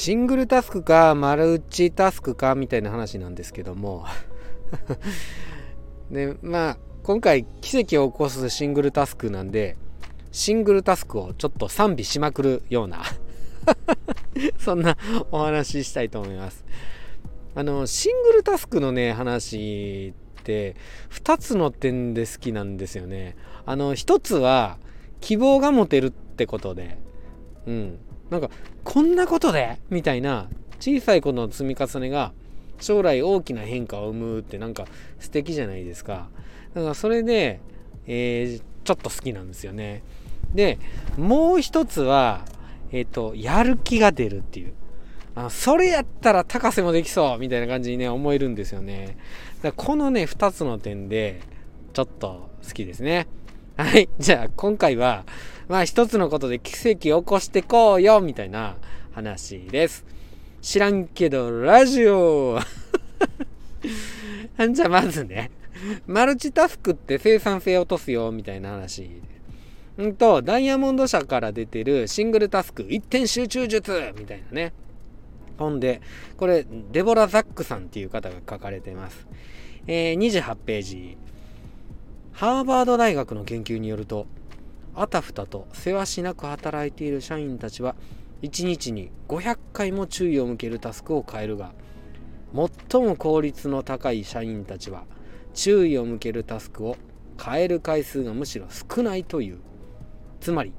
シングルタスクかマルチタスクかみたいな話なんですけども。でまあ今回奇跡を起こすシングルタスクなんでシングルタスクをちょっと賛美しまくるような そんなお話ししたいと思います。あのシングルタスクのね話って2つの点で好きなんですよね。あの1つは希望が持てるってことで。うん。なんかこんなことで？みたいな小さいことの積み重ねが将来大きな変化を生むってなんか素敵じゃないですか。だからそれで、えー、ちょっと好きなんですよね。でもう一つはえっ、ー、とやる気が出るっていう。あそれやったら高瀬もできそうみたいな感じにね思えるんですよね。だこのね2つの点でちょっと好きですね。はい。じゃあ今回はまあ一つのことで奇跡を起こしてこうよみたいな話です。知らんけどラジオ。じゃあまずねマルチタスクって生産性落とすよみたいな話。うんとダイヤモンド社から出てるシングルタスク一点集中術みたいなね。本でこれデボラ・ザックさんっていう方が書かれてます、えー、28ページ。ハーバード大学の研究によるとあたふたとせわしなく働いている社員たちは1日に500回も注意を向けるタスクを変えるが最も効率の高い社員たちは注意を向けるタスクを変える回数がむしろ少ないという。つまり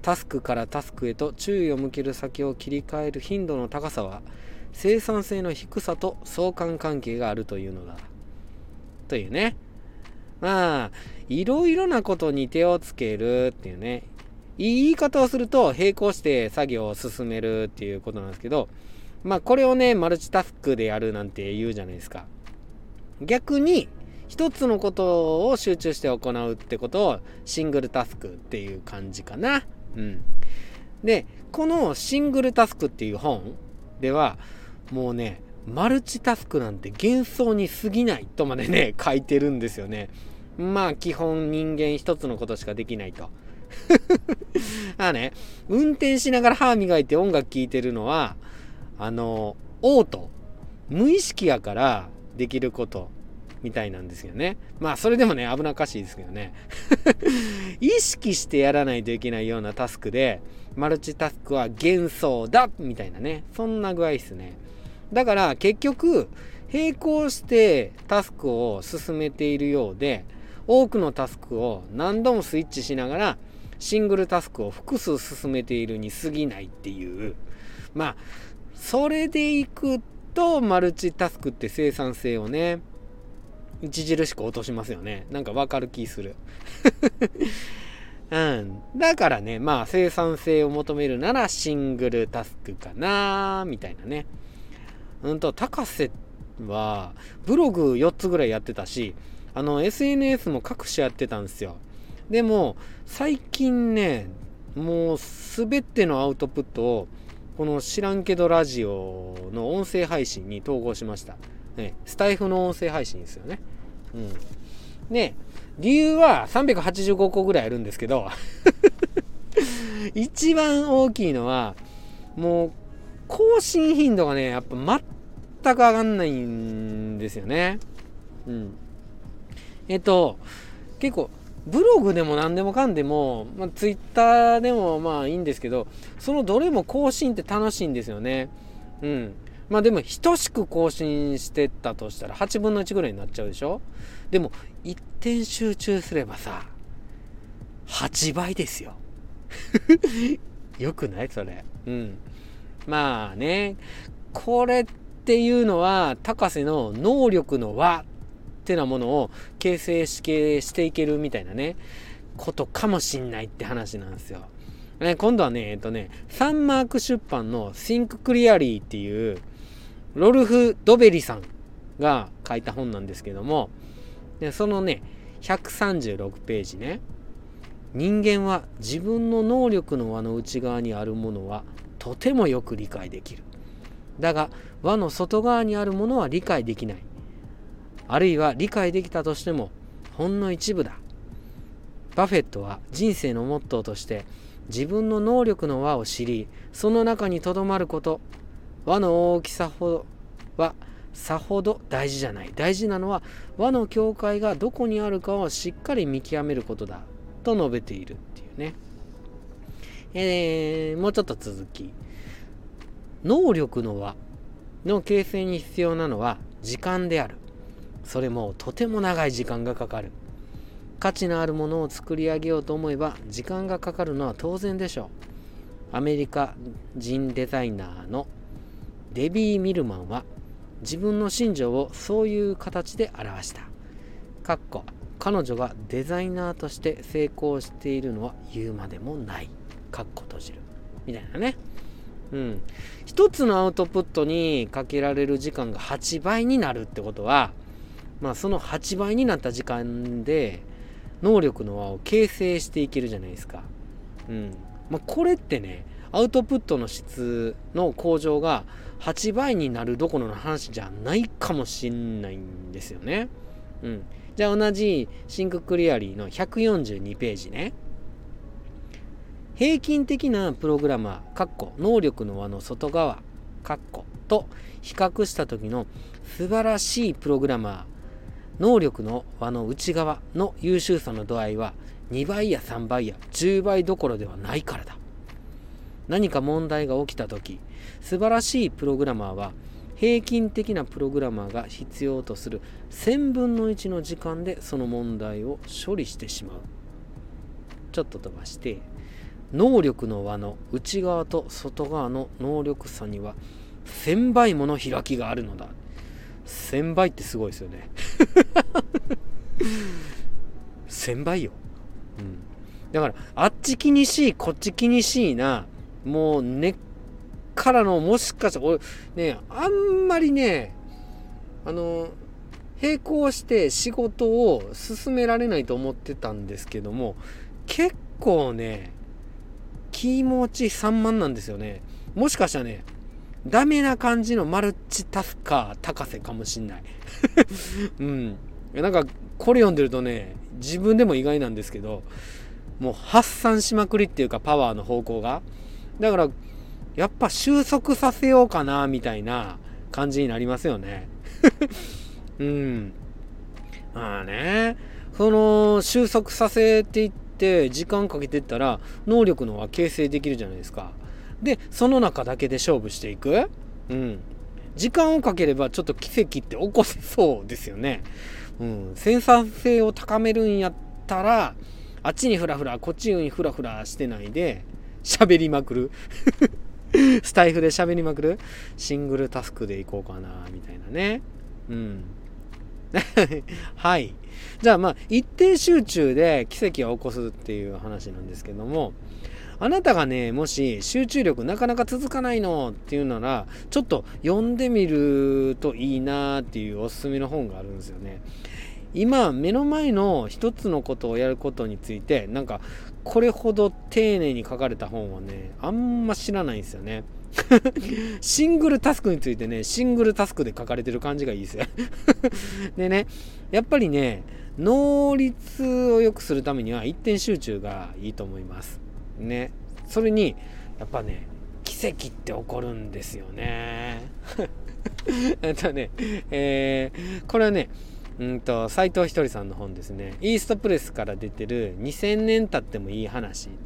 タスクからタスクへと注意を向ける先を切り替える頻度の高さは生産性の低さと相関関係があるというのだ。というね。まあいろいろなことに手をつけるっていうね。言い方をすると並行して作業を進めるっていうことなんですけどまあこれをねマルチタスクでやるなんて言うじゃないですか。逆に一つのことを集中して行うってことをシングルタスクっていう感じかな。うん。でこのシングルタスクっていう本ではもうねマルチタスクなんて幻想に過ぎないとまでね書いてるんですよね。まあ基本人間一つのことしかできないと。あね、運転しながら歯磨いて音楽聴いてるのは、あの、オート、無意識やからできることみたいなんですよね。まあそれでもね、危なっかしいですけどね。意識してやらないといけないようなタスクで、マルチタスクは幻想だみたいなね、そんな具合ですね。だから結局、並行してタスクを進めているようで、多くのタスクを何度もスイッチしながらシングルタスクを複数進めているに過ぎないっていう。まあそれでいくとマルチタスクって生産性をね著しく落としますよね。なんかわかる気する。うん、だからねまあ生産性を求めるならシングルタスクかなみたいなね。うんと高瀬はブログ4つぐらいやってたしあの SNS も各種やってたんですよ。でも最近ねもう全てのアウトプットをこの知らんけどラジオの音声配信に統合しました、ね、スタイフの音声配信ですよね。うん。で理由は385個ぐらいあるんですけど 一番大きいのはもう更新頻度がねやっぱ全く上がんないんですよね。うん。えっと、結構、ブログでも何でもかんでも、まあ、ツイッターでもまあいいんですけど、そのどれも更新って楽しいんですよね。うん。まあでも、等しく更新してったとしたら、8分の1ぐらいになっちゃうでしょ？でも、一点集中すればさ、8倍ですよ。よくない？それ。うん。まあね、これっていうのは、高瀬の能力の輪ってなものを形成していけるみたいなね、ことかもしんないって話なんですよ。え今度はね、えっとね、サンマーク出版の Think Clearly っていうロルフ・ドベリさんが書いた本なんですけども、でそのね、136ページね、人間は自分の能力の輪の内側にあるものはとてもよく理解できる。だが輪の外側にあるものは理解できない。あるいは理解できたとしてもほんの一部だ。バフェットは人生のモットーとして自分の能力の輪を知りその中にとどまること。輪の大きさほどはさほど大事じゃない。大事なのは輪の境界がどこにあるかをしっかり見極めることだ。と述べているっていうね、えー、もうちょっと続き。能力の輪の形成に必要なのは時間である。それもとても長い時間がかかる価値のあるものを作り上げようと思えば時間がかかるのは当然でしょうアメリカ人デザイナーのデビー・ミルマンは自分の信条をそういう形で表した。かっこ彼女がデザイナーとして成功しているのは言うまでもない。かっこ閉じる。みたいなね。うん。一つのアウトプットにかけられる時間が8倍になるってことは、まあその8倍になった時間で能力の輪を形成していけるじゃないですか。うん。まあこれってね、アウトプットの質の向上が8倍になるどころの話じゃないかもしんないんですよね。うん。じゃあ同じシンククリアリーの142ページね。平均的なプログラマー、かっこ能力の輪の外側、かっこと比較した時の素晴らしいプログラマー、能力の輪の内側の優秀さの度合いは2倍や3倍や10倍どころではないからだ。何か問題が起きた時素晴らしいプログラマーは平均的なプログラマーが必要とする1000分の1の時間でその問題を処理してしまうちょっと飛ばして能力の輪の内側と外側の能力差には1000倍もの開きがあるのだ1000倍ってすごいですよね。1000倍よ、うん、だからあっち気にしいこっち気にしいなもう根っからのもしかしたら俺ねあんまりねあの並行して仕事を進められないと思ってたんですけども結構ね気持ち散漫なんですよね。もしかしたらねダメな感じのマルチタスカー高瀬かもしんない うんなんかこれ読んでるとね自分でも意外なんですけどもう発散しまくりっていうかパワーの方向がだから、やっぱ収束させようかな、みたいな感じになりますよね。うん。まあね、その、収束させていって、時間かけてったら、能力のは形成できるじゃないですか。で、その中だけで勝負していく？うん。時間をかければちょっと奇跡って起こせそうですよね。うん。生産性を高めるんやったら、あっちにフラフラ、こっちにフラフラしてないで、喋りまくる スタイフで喋りまくる？シングルタスクでいこうかな、みたいなね。うん。はい。じゃあまあ、一定集中で奇跡を起こすっていう話なんですけども、あなたがね、もし集中力なかなか続かないのっていうなら、ちょっと読んでみるといいなっていうおすすめの本があるんですよね。今、目の前の一つのことをやることについて、なんかこれほど丁寧に書かれた本はね、あんま知らないんですよね。シングルタスクについてね、シングルタスクで書かれてる感じがいいですよ。でね、やっぱりね、能率を良くするためには一点集中がいいと思います。ね。それに、やっぱね、奇跡って起こるんですよね。えっとね、えー、これはね、うんと斎藤ひとりさんの本ですね。イーストプレスから出てる2000年経ってもいい話でね。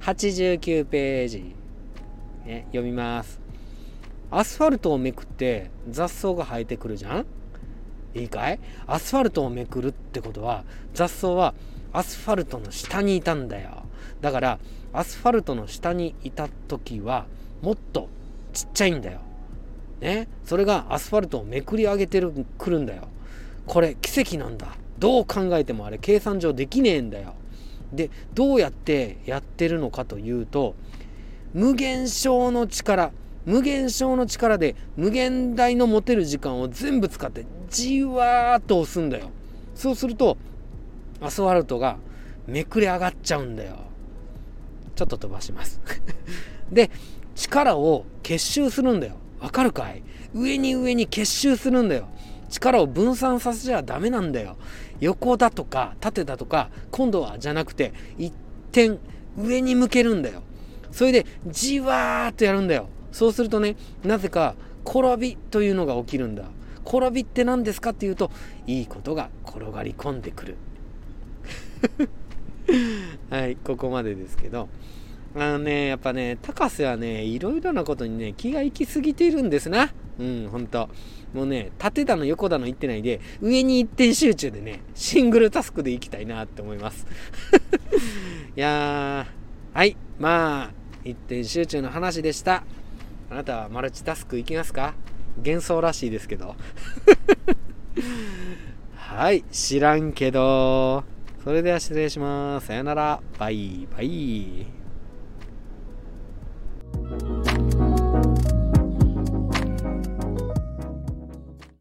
89ページ、ね、読みます。アスファルトをめくって雑草が生えてくるじゃん？いいかい？アスファルトをめくるってことは雑草はアスファルトの下にいたんだよ。だからアスファルトの下にいた時はもっとちっちゃいんだよ。ね？それがアスファルトをめくり上げてるくるんだよ。これ奇跡なんだ。どう考えてもあれ計算上できねえんだよ。でどうやってやってるのかというと無限小の力無限小の力で無限大の持てる時間を全部使ってじわーっと押すんだよ。そうするとアスファルトがめくれ上がっちゃうんだよ。ちょっと飛ばします。で力を結集するんだよ。わかるかい？上に上に結集するんだよ。力を分散させちゃダメなんだよ。横だとか縦だとか今度はじゃなくて一点上に向けるんだよ。それでじわーっとやるんだよ。そうするとねなぜか転びというのが起きるんだ。転びって何ですかっていうといいことが転がり込んでくる。はいここまでですけど。あのねやっぱね高瀬はねいろいろなことにね気が行き過ぎてるんですな。うんほんと。もうね縦だの横だの言ってないで上に一点集中でねシングルタスクでいきたいなって思います。いやーはいまあ一点集中の話でした。あなたはマルチタスクいきますか？幻想らしいですけど。はい知らんけど。それでは失礼します。さよなら。バイバイ。